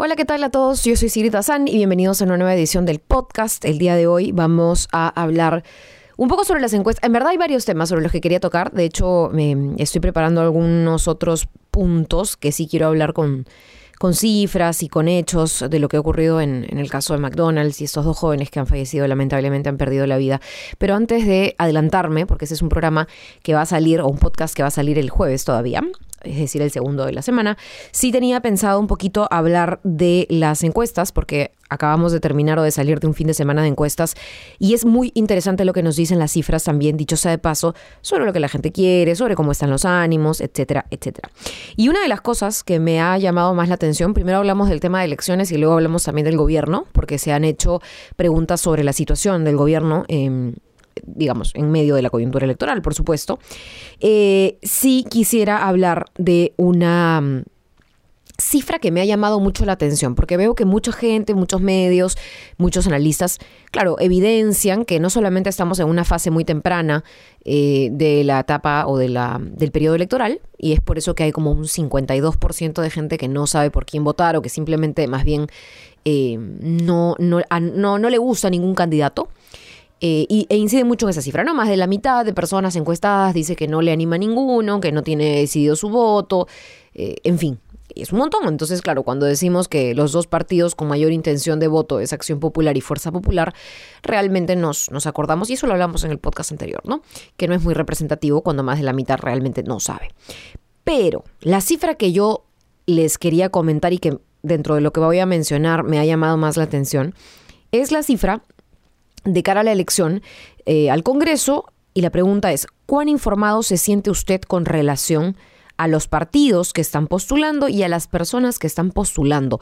Hola, ¿qué tal a todos? Yo soy Siri Tazán y bienvenidos a una nueva edición del podcast. El día de hoy vamos a hablar un poco sobre las encuestas. En verdad hay varios temas sobre los que quería tocar. De hecho, me estoy preparando algunos otros puntos que sí quiero hablar con, con cifras y con hechos de lo que ha ocurrido en, en, el caso de McDonald's y estos dos jóvenes que han fallecido lamentablemente han perdido la vida. Pero antes de adelantarme, porque ese es un programa que va a salir, o un podcast que va a salir el jueves todavía, es decir, el segundo de la semana, sí tenía pensado un poquito hablar de las encuestas, porque acabamos de terminar o de salir de un fin de semana de encuestas y es muy interesante lo que nos dicen las cifras también, dicho sea de paso, sobre lo que la gente quiere, sobre cómo están los ánimos, etcétera, etcétera. Y una de las cosas que me ha llamado más la atención, primero hablamos del tema de elecciones y luego hablamos también del gobierno, porque se han hecho preguntas sobre la situación del gobierno. Eh, digamos, en medio de la coyuntura electoral, por supuesto, eh, sí quisiera hablar de una mm, cifra que me ha llamado mucho la atención, porque veo que mucha gente, muchos medios, muchos analistas, claro, evidencian que no solamente estamos en una fase muy temprana eh, de la etapa o de la, del periodo electoral, y es por eso que hay como un 52% de gente que no sabe por quién votar o que simplemente más bien eh, no, no, no, no le gusta ningún candidato. Eh, y, e incide mucho en esa cifra, ¿no? Más de la mitad de personas encuestadas dice que no le anima a ninguno, que no tiene decidido su voto, eh, en fin. Es un montón. Entonces, claro, cuando decimos que los dos partidos con mayor intención de voto es Acción Popular y Fuerza Popular, realmente nos, nos acordamos, y eso lo hablamos en el podcast anterior, ¿no? Que no es muy representativo cuando más de la mitad realmente no sabe. Pero la cifra que yo les quería comentar y que dentro de lo que voy a mencionar me ha llamado más la atención, es la cifra de cara a la elección eh, al Congreso y la pregunta es, ¿cuán informado se siente usted con relación a los partidos que están postulando y a las personas que están postulando?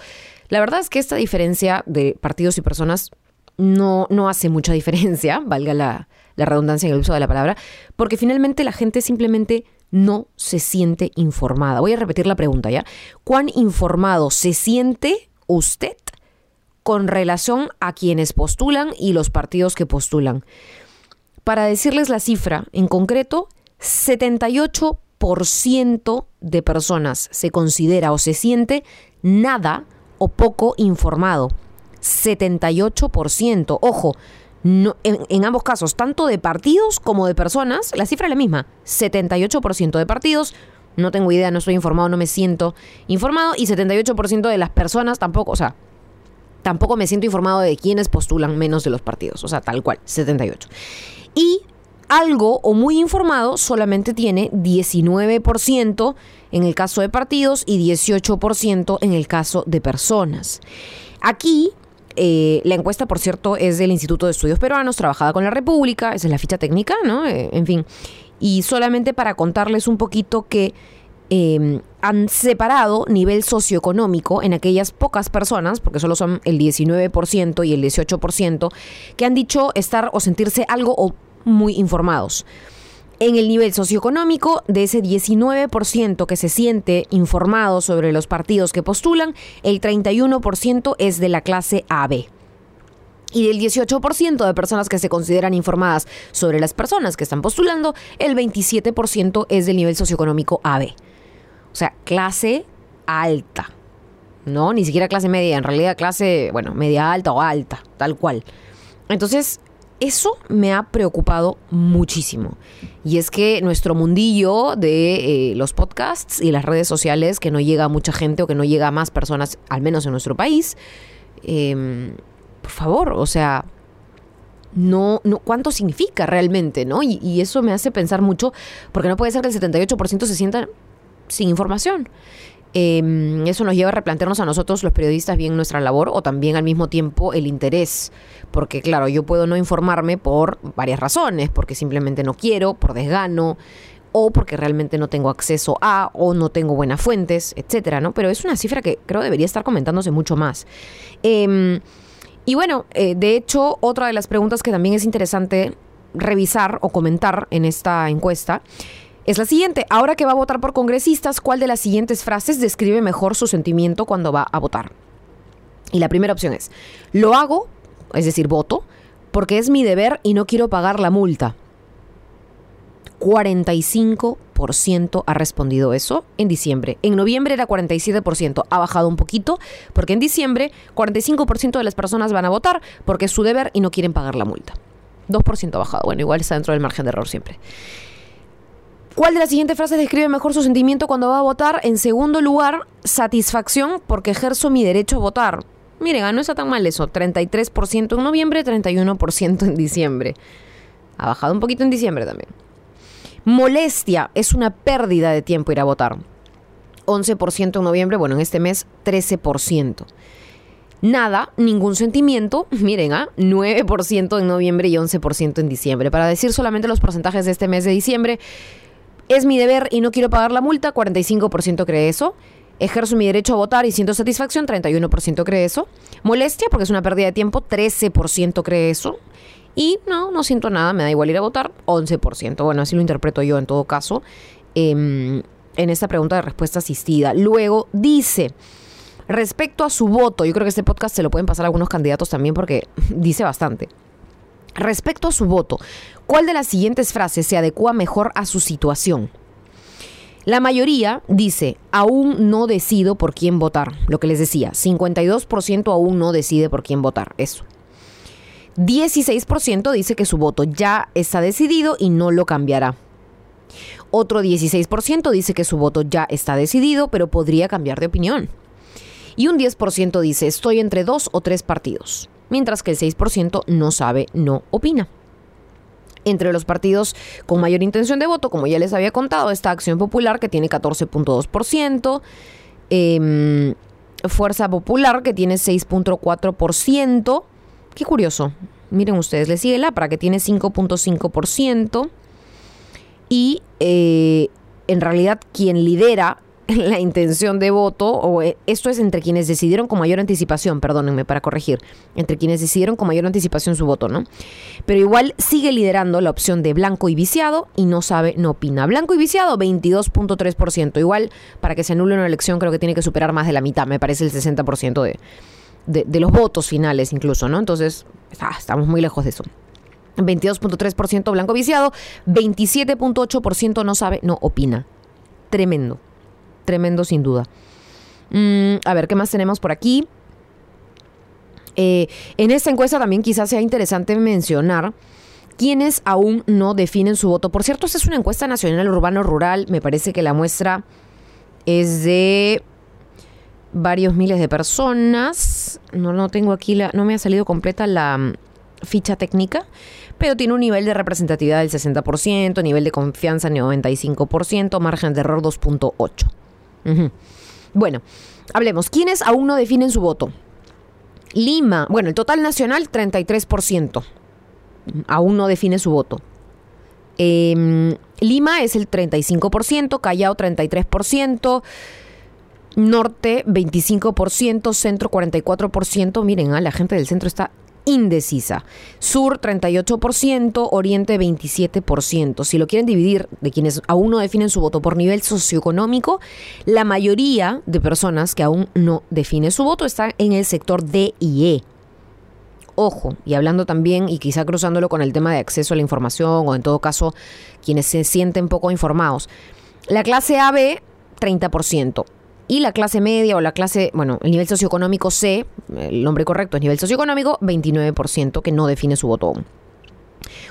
La verdad es que esta diferencia de partidos y personas no, no hace mucha diferencia, valga la, la redundancia en el uso de la palabra, porque finalmente la gente simplemente no se siente informada. Voy a repetir la pregunta ya. ¿Cuán informado se siente usted con relación a quienes postulan y los partidos que postulan. Para decirles la cifra, en concreto, 78% de personas se considera o se siente nada o poco informado. 78%. Ojo, no, en, en, ambos casos, tanto de partidos como de personas, la cifra es la misma. 78% de partidos, no tengo idea, no estoy informado, no me siento informado. Y 78% de las personas tampoco, o sea, tampoco me siento informado de quiénes postulan menos de los partidos, o sea, tal cual, 78. Y algo o muy informado solamente tiene 19% en el caso de partidos y 18% en el caso de personas. Aquí eh, la encuesta, por cierto, es del Instituto de Estudios Peruanos, trabajada con la República, esa es la ficha técnica, ¿no? Eh, en fin. Y solamente para contarles un poquito que eh, han separado nivel socioeconómico en aquellas pocas personas, porque solo son el 19% y el 18%, que han dicho estar o sentirse algo o muy informados. En el nivel socioeconómico, de ese 19% que se siente informado sobre los partidos que postulan, el 31% es de la clase AB. Y del 18% de personas que se consideran informadas sobre las personas que están postulando, el 27% es del nivel socioeconómico AB. O sea, clase alta. ¿No? Ni siquiera clase media, en realidad clase, bueno, media alta o alta, tal cual. Entonces, eso me ha preocupado muchísimo. Y es que nuestro mundillo de eh, los podcasts y las redes sociales, que no llega a mucha gente o que no llega a más personas, al menos en nuestro país, eh, por favor, o sea, no, no, cuánto significa realmente, ¿no? Y, y, eso me hace pensar mucho, porque no puede ser que el 78% se sienta sin información. Eh, eso nos lleva a replantearnos a nosotros, los periodistas, bien nuestra labor o también al mismo tiempo el interés. Porque claro, yo puedo no informarme por varias razones, porque simplemente no quiero, por desgano, o porque realmente no tengo acceso a, o no tengo buenas fuentes, etcétera, ¿no? Pero es una cifra que creo debería estar comentándose mucho más. Eh, y bueno, eh, de hecho, otra de las preguntas que también es interesante revisar o comentar en esta encuesta es la siguiente. Ahora que va a votar por congresistas, ¿cuál de las siguientes frases describe mejor su sentimiento cuando va a votar? Y la primera opción es, lo hago, es decir, voto, porque es mi deber y no quiero pagar la multa. 45% ha respondido eso en diciembre. En noviembre era 47%, ha bajado un poquito porque en diciembre 45% de las personas van a votar porque es su deber y no quieren pagar la multa. 2% ha bajado, bueno, igual está dentro del margen de error siempre. ¿Cuál de las siguientes frases describe mejor su sentimiento cuando va a votar? En segundo lugar, satisfacción porque ejerzo mi derecho a votar. Miren, no está tan mal eso. 33% en noviembre, 31% en diciembre. Ha bajado un poquito en diciembre también. Molestia es una pérdida de tiempo ir a votar. 11% en noviembre, bueno, en este mes 13%. Nada, ningún sentimiento, miren, ¿ah? 9% en noviembre y 11% en diciembre. Para decir solamente los porcentajes de este mes de diciembre, es mi deber y no quiero pagar la multa, 45% cree eso. Ejerzo mi derecho a votar y siento satisfacción, 31% cree eso. Molestia, porque es una pérdida de tiempo, 13% cree eso. Y no, no siento nada, me da igual ir a votar, 11%. Bueno, así lo interpreto yo en todo caso, em, en esta pregunta de respuesta asistida. Luego dice, respecto a su voto, yo creo que este podcast se lo pueden pasar a algunos candidatos también porque dice bastante. Respecto a su voto, ¿cuál de las siguientes frases se adecua mejor a su situación? La mayoría dice, aún no decido por quién votar. Lo que les decía, 52% aún no decide por quién votar. Eso. 16% dice que su voto ya está decidido y no lo cambiará. Otro 16% dice que su voto ya está decidido, pero podría cambiar de opinión. Y un 10% dice, estoy entre dos o tres partidos. Mientras que el 6% no sabe, no opina. Entre los partidos con mayor intención de voto, como ya les había contado, está Acción Popular, que tiene 14.2%, em, Fuerza Popular, que tiene 6.4%. Qué curioso. Miren ustedes, le sigue la para que tiene 5.5%. Y eh, en realidad quien lidera la intención de voto, o eh, esto es entre quienes decidieron con mayor anticipación, perdónenme para corregir, entre quienes decidieron con mayor anticipación su voto, ¿no? Pero igual sigue liderando la opción de blanco y viciado y no sabe, no opina. Blanco y viciado, 22.3%. Igual, para que se anule una elección, creo que tiene que superar más de la mitad, me parece el 60% de, de, de los votos finales incluso, ¿no? Entonces, ah, estamos muy lejos de eso. 22.3% blanco viciado, 27.8% no sabe, no opina. Tremendo tremendo sin duda. Mm, a ver, ¿qué más tenemos por aquí? Eh, en esta encuesta también quizás sea interesante mencionar quienes aún no definen su voto. Por cierto, esta es una encuesta nacional urbano-rural. Me parece que la muestra es de varios miles de personas. No, no tengo aquí la, no me ha salido completa la mm, ficha técnica, pero tiene un nivel de representatividad del 60%, nivel de confianza 95%, margen de error 2.8. Bueno, hablemos. ¿Quiénes aún no definen su voto? Lima, bueno, el total nacional 33%. Aún no define su voto. Em, Lima es el 35%, Callao 33%, Norte 25%, Centro 44%. Miren, ah, la gente del centro está indecisa. Sur 38%, Oriente 27%. Si lo quieren dividir de quienes aún no definen su voto por nivel socioeconómico, la mayoría de personas que aún no definen su voto están en el sector D y E. Ojo, y hablando también y quizá cruzándolo con el tema de acceso a la información o en todo caso quienes se sienten poco informados. La clase AB 30%, y la clase media o la clase, bueno, el nivel socioeconómico C, el nombre correcto es nivel socioeconómico, 29% que no define su voto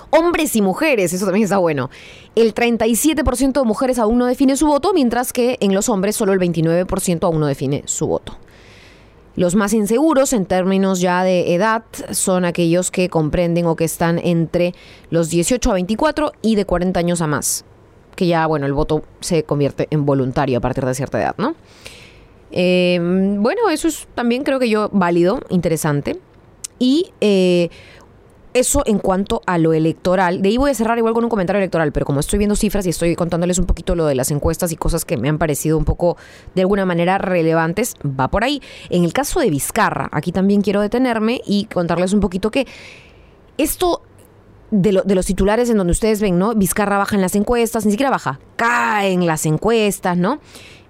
Hombres y mujeres, eso también está bueno. El 37% de mujeres aún no define su voto, mientras que en los hombres solo el 29% aún no define su voto. Los más inseguros en términos ya de edad son aquellos que comprenden o que están entre los 18 a 24 y de 40 años a más que ya, bueno, el voto se convierte en voluntario a partir de cierta edad, ¿no? Eh, bueno, eso es también creo que yo válido, interesante. Y eh, eso en cuanto a lo electoral. De ahí voy a cerrar igual con un comentario electoral, pero como estoy viendo cifras y estoy contándoles un poquito lo de las encuestas y cosas que me han parecido un poco de alguna manera relevantes, va por ahí. En el caso de Vizcarra, aquí también quiero detenerme y contarles un poquito que esto de, los titulares en donde ustedes ven, ¿no? Vizcarra baja en las encuestas, ni siquiera baja, cae en las encuestas, ¿no?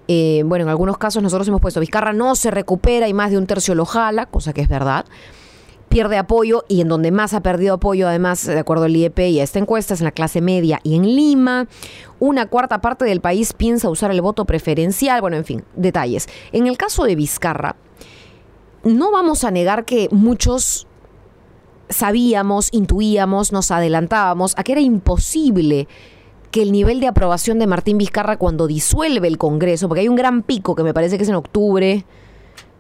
Eh, bueno, en algunos casos nosotros hemos puesto Vizcarra no se recupera y más de un tercio lo jala, cosa que es verdad. pierde apoyo y en donde más ha perdido apoyo, además, de acuerdo al IEP y a esta encuesta, es en la clase media y en Lima. Una cuarta parte del país piensa usar el voto preferencial. Bueno, en fin, detalles. En el caso de Vizcarra, no vamos a negar que muchos sabíamos, intuíamos, nos adelantábamos a que era imposible que el nivel de aprobación de Martín Vizcarra cuando disuelve el Congreso, porque hay un gran pico que me parece que es en octubre,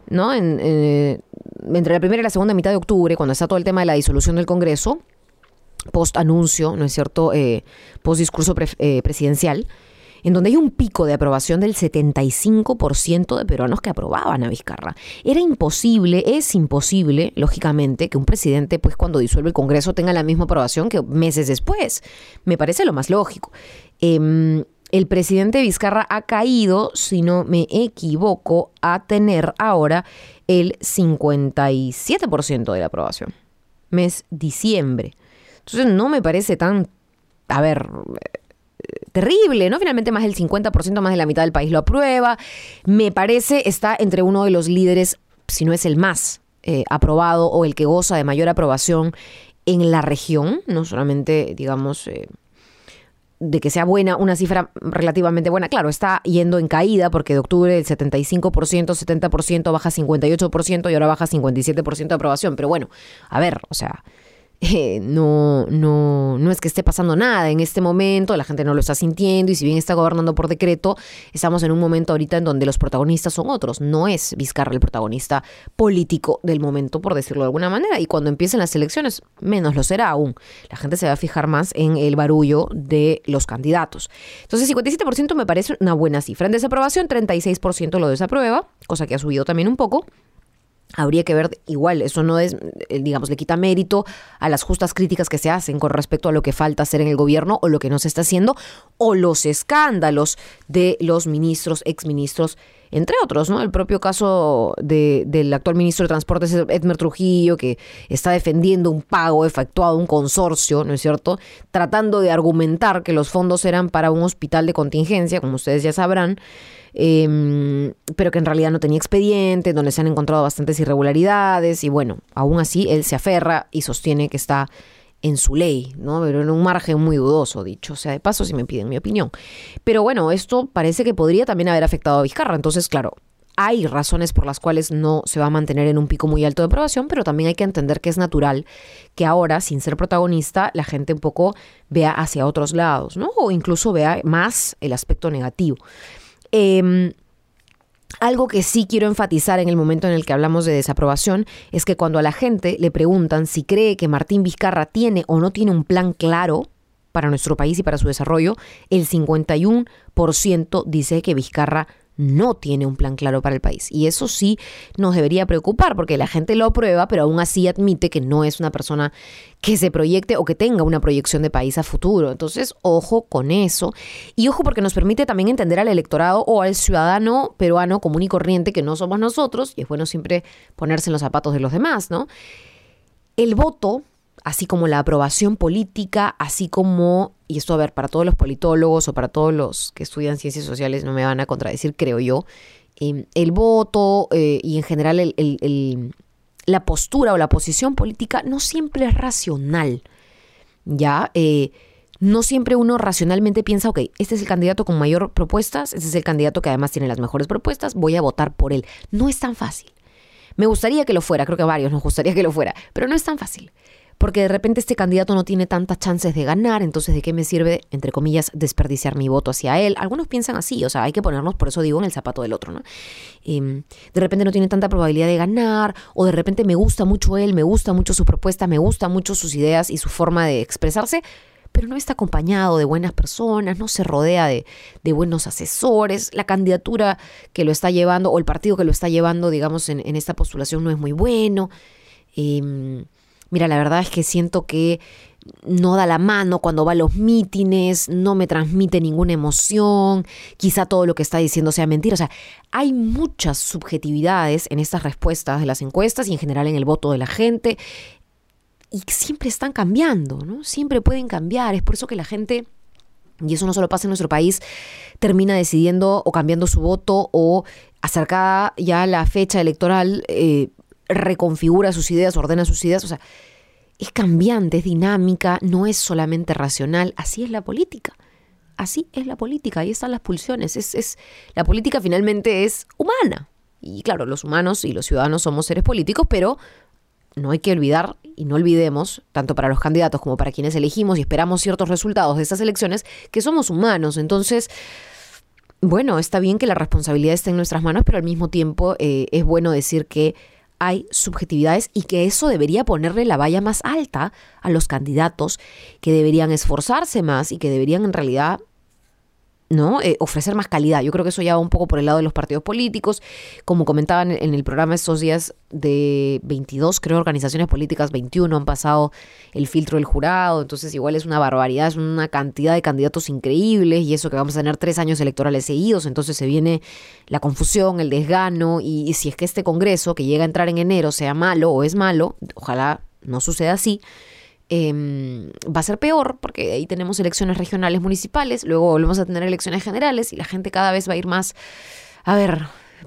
¿no? En, eh, entre la primera y la segunda mitad de octubre, cuando está todo el tema de la disolución del Congreso, post anuncio, ¿no es cierto? Eh, post discurso eh, presidencial, en donde hay un pico de aprobación del 75% de peruanos que aprobaban a Vizcarra. Era imposible, es imposible, lógicamente, que un presidente, pues cuando disuelve el Congreso, tenga la misma aprobación que meses después. Me parece lo más lógico. Em, el presidente Vizcarra ha caído, si no me equivoco, a tener ahora el 57% de la aprobación. Mes diciembre. Entonces no me parece tan, a ver, terrible, ¿no? Finalmente más del 50%, más de la mitad del país lo aprueba. Me parece está entre uno de los líderes, si no es el más eh, aprobado o el que goza de mayor aprobación en la región, no solamente, digamos, eh, de que sea buena, una cifra relativamente buena. Claro, está yendo en caída porque de octubre el 75%, 70% baja 58% y ahora baja 57% de aprobación. Pero bueno, a ver, o sea, eh, no, no, no es que esté pasando nada en este momento, la gente no lo está sintiendo y si bien está gobernando por decreto, estamos en un momento ahorita en donde los protagonistas son otros, no es Vizcarra el protagonista político del momento, por decirlo de alguna manera, y cuando empiecen las elecciones, menos lo será aún. La gente se va a fijar más en el barullo de los candidatos. Entonces, 57% me parece una buena cifra. En desaprobación, 36% lo desaprueba, cosa que ha subido también un poco. Habría que ver igual, eso no es, eh, digamos, le quita mérito a las justas críticas que se hacen con respecto a lo que falta hacer en el gobierno o lo que no se está haciendo, o los escándalos de los ministros, exministros, entre otros, ¿no? El propio caso del actual ministro de Transportes, Edmer Trujillo, que está defendiendo un pago efectuado, un consorcio, ¿no es cierto? Tratando de argumentar que los fondos eran para un hospital de contingencia, como ustedes ya sabrán. Em, pero que en realidad no tenía expediente, donde se han encontrado bastantes irregularidades y bueno, aún así él se aferra y sostiene que está en su ley, ¿no? Pero en un margen muy dudoso, dicho sea de paso, si me piden mi opinión. Pero bueno, esto parece que podría también haber afectado a Vizcarra, entonces claro, hay razones por las cuales no se va a mantener en un pico muy alto de aprobación, pero también hay que entender que es natural que ahora, sin ser protagonista, la gente un poco vea hacia otros lados, ¿no? O incluso vea más el aspecto negativo. Em, algo que sí quiero enfatizar en el momento en el que hablamos de desaprobación es que cuando a la gente le preguntan si cree que Martín Vizcarra tiene o no tiene un plan claro para nuestro país y para su desarrollo, el 51% dice que Vizcarra no tiene un plan claro para el país. Y eso sí nos debería preocupar porque la gente lo aprueba, pero aún así admite que no es una persona que se proyecte o que tenga una proyección de país a futuro. Entonces, ojo con eso. Y ojo porque nos permite también entender al electorado o al ciudadano peruano común y corriente que no somos nosotros. Y es bueno siempre ponerse en los zapatos de los demás, ¿no? El voto así como la aprobación política, así como, y esto a ver, para todos los politólogos o para todos los que estudian ciencias sociales no me van a contradecir, creo yo, em, el voto eh, y en general la postura o la posición política no siempre es racional, ¿ya? Eh, no siempre uno racionalmente piensa, ok, este es el candidato con mayor propuestas, este es el candidato que además tiene las mejores propuestas, voy a votar por él. No es tan fácil. Me gustaría que lo fuera, creo que a varios nos gustaría que lo fuera, pero no es tan fácil porque de repente este candidato no tiene tantas chances de ganar, entonces ¿de qué me sirve, entre comillas, desperdiciar mi voto hacia él? Algunos piensan así, o sea, hay que ponernos, por eso digo, en el zapato del otro, ¿no? Em, de repente no tiene tanta probabilidad de ganar, o de repente me gusta mucho él, me gusta mucho su propuesta, me gusta mucho sus ideas y su forma de expresarse, pero no está acompañado de buenas personas, no se rodea de, buenos asesores, la candidatura que lo está llevando o el partido que lo está llevando, digamos, en, esta postulación no es muy bueno. Eh, Mira, la verdad es que siento que no da la mano cuando va a los mítines, no me transmite ninguna emoción, quizá todo lo que está diciendo sea mentira. O sea, hay muchas subjetividades en estas respuestas de las encuestas y en general en el voto de la gente. Y siempre están cambiando, ¿no? Siempre pueden cambiar. Es por eso que la gente, y eso no solo pasa en nuestro país, termina decidiendo o cambiando su voto o acercada ya la fecha electoral. Eh, reconfigura sus ideas, ordena sus ideas. O sea, es cambiante, es dinámica, no es solamente racional. Así es la política. Así es la política, ahí están las pulsiones. Es, es, la política finalmente es humana. Y claro, los humanos y los ciudadanos somos seres políticos, pero no hay que olvidar y no olvidemos, tanto para los candidatos como para quienes elegimos y esperamos ciertos resultados de estas elecciones, que somos humanos. Entonces, bueno, está bien que la responsabilidad esté en nuestras manos, pero al mismo tiempo eh, es bueno decir que hay subjetividades y que eso debería ponerle la valla más alta a los candidatos que deberían esforzarse más y que deberían en realidad ¿no? Eh, ofrecer más calidad. Yo creo que eso ya va un poco por el lado de los partidos políticos. Como comentaban en el programa estos días de 22, creo, organizaciones políticas, 21 han pasado el filtro del jurado, entonces igual es una barbaridad, es una cantidad de candidatos increíbles y eso que vamos a tener tres años electorales seguidos, entonces se viene la confusión, el desgano y, y si es que este Congreso que llega a entrar en enero sea malo o es malo, ojalá no suceda así Em, va a ser peor porque ahí tenemos elecciones regionales municipales, luego volvemos a tener elecciones generales y la gente cada vez va a ir más, a ver,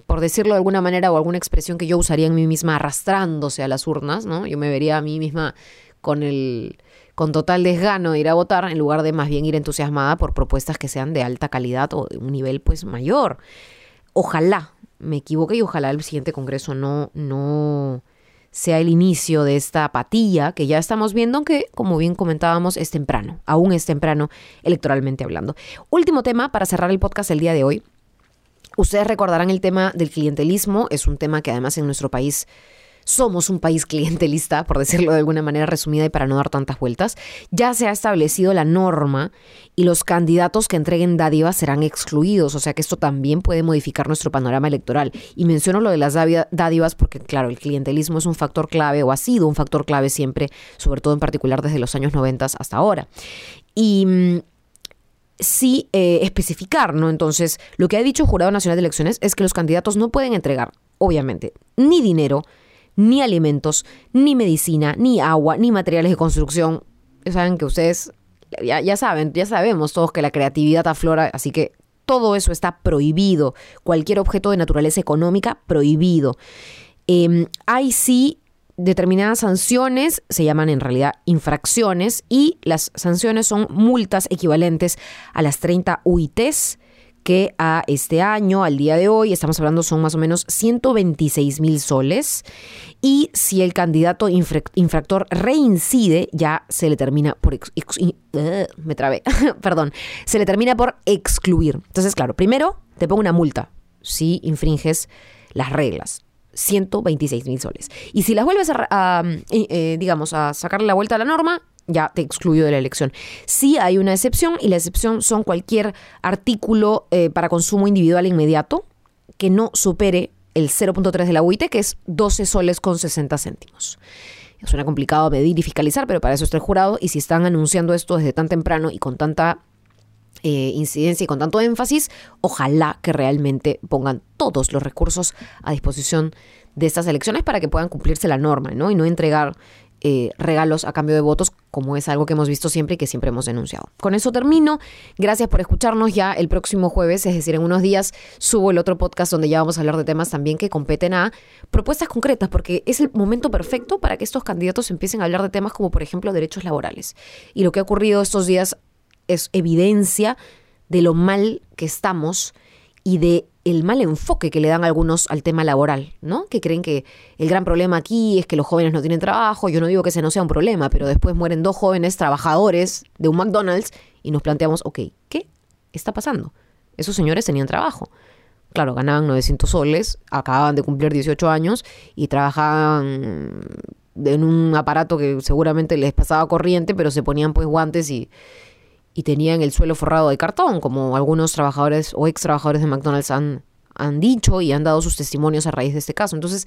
por decirlo de alguna manera o alguna expresión que yo usaría en mí misma, arrastrándose a las urnas, ¿no? Yo me vería a mí misma con el con total desgano de ir a votar en lugar de más bien ir entusiasmada por propuestas que sean de alta calidad o de un nivel pues mayor. Ojalá me equivoque y ojalá el siguiente congreso no no sea el inicio de esta apatía que ya estamos viendo, aunque como bien comentábamos es temprano, aún es temprano electoralmente hablando. Último tema para cerrar el podcast el día de hoy. Ustedes recordarán el tema del clientelismo, es un tema que además en nuestro país somos un país clientelista, por decirlo de alguna manera resumida y para no dar tantas vueltas, ya se ha establecido la norma y los candidatos que entreguen dádivas serán excluidos, o sea que esto también puede modificar nuestro panorama electoral. Y menciono lo de las dádivas porque, claro, el clientelismo es un factor clave o ha sido un factor clave siempre, sobre todo en particular desde los años 90 hasta ahora. Y mm, sí eh, especificar, ¿no? Entonces, lo que ha dicho el Jurado Nacional de Elecciones es que los candidatos no pueden entregar, obviamente, ni dinero, ni alimentos, ni medicina, ni agua, ni materiales de construcción. Saben que ustedes ya, saben, ya sabemos todos que la creatividad aflora, así que todo eso está prohibido. Cualquier objeto de naturaleza económica, prohibido. Em, hay sí determinadas sanciones, se llaman en realidad infracciones, y las sanciones son multas equivalentes a las 30 UITs que a este año, al día de hoy, estamos hablando son más o menos 126 mil soles. Y si el candidato infractor reincide, ya se le termina por... Me trabé, perdón. Se le termina por excluir. Entonces, claro, primero te pongo una multa si infringes las reglas. 126 mil soles. Y si las vuelves a, eh, digamos, a sacarle la vuelta a la norma, ya te excluyo de la elección. Sí hay una excepción y la excepción son cualquier artículo eh, para consumo individual inmediato que no supere el 0.3 de la UIT, que es 12 soles con 60 céntimos. Suena complicado medir y fiscalizar, pero para eso está el jurado y si están anunciando esto desde tan temprano y con tanta eh, incidencia y con tanto énfasis, ojalá que realmente pongan todos los recursos a disposición de estas elecciones para que puedan cumplirse la norma, ¿no? Y no entregar eh, regalos a cambio de votos, como es algo que hemos visto siempre y que siempre hemos denunciado. Con eso termino. Gracias por escucharnos. Ya el próximo jueves, es decir, en unos días, subo el otro podcast donde ya vamos a hablar de temas también que competen a propuestas concretas, porque es el momento perfecto para que estos candidatos empiecen a hablar de temas como, por ejemplo, derechos laborales. Y lo que ha ocurrido estos días es evidencia de lo mal que estamos y de el mal enfoque que le dan algunos al tema laboral, ¿no? Que creen que el gran problema aquí es que los jóvenes no tienen trabajo. Yo no digo que ese no sea un problema, pero después mueren dos jóvenes trabajadores de un McDonald's y nos planteamos, ok, ¿qué está pasando? Esos señores tenían trabajo. Claro, ganaban 900 soles, acababan de cumplir 18 años y trabajaban en un aparato que seguramente les pasaba corriente, pero se ponían pues guantes y, y tenían el suelo forrado de cartón, como algunos trabajadores o ex trabajadores de McDonald's han, han dicho y han dado sus testimonios a raíz de este caso. Entonces,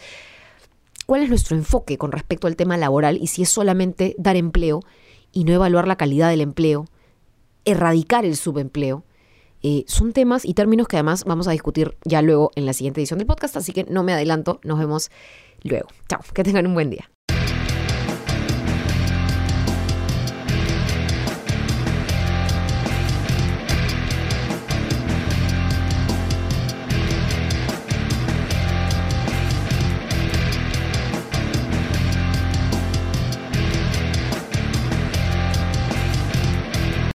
¿cuál es nuestro enfoque con respecto al tema laboral y si es solamente dar empleo y no evaluar la calidad del empleo, erradicar el subempleo? Eh, son temas y términos que además vamos a discutir ya luego en la siguiente edición del podcast, así que no me adelanto, nos vemos luego. Chao, que tengan un buen día.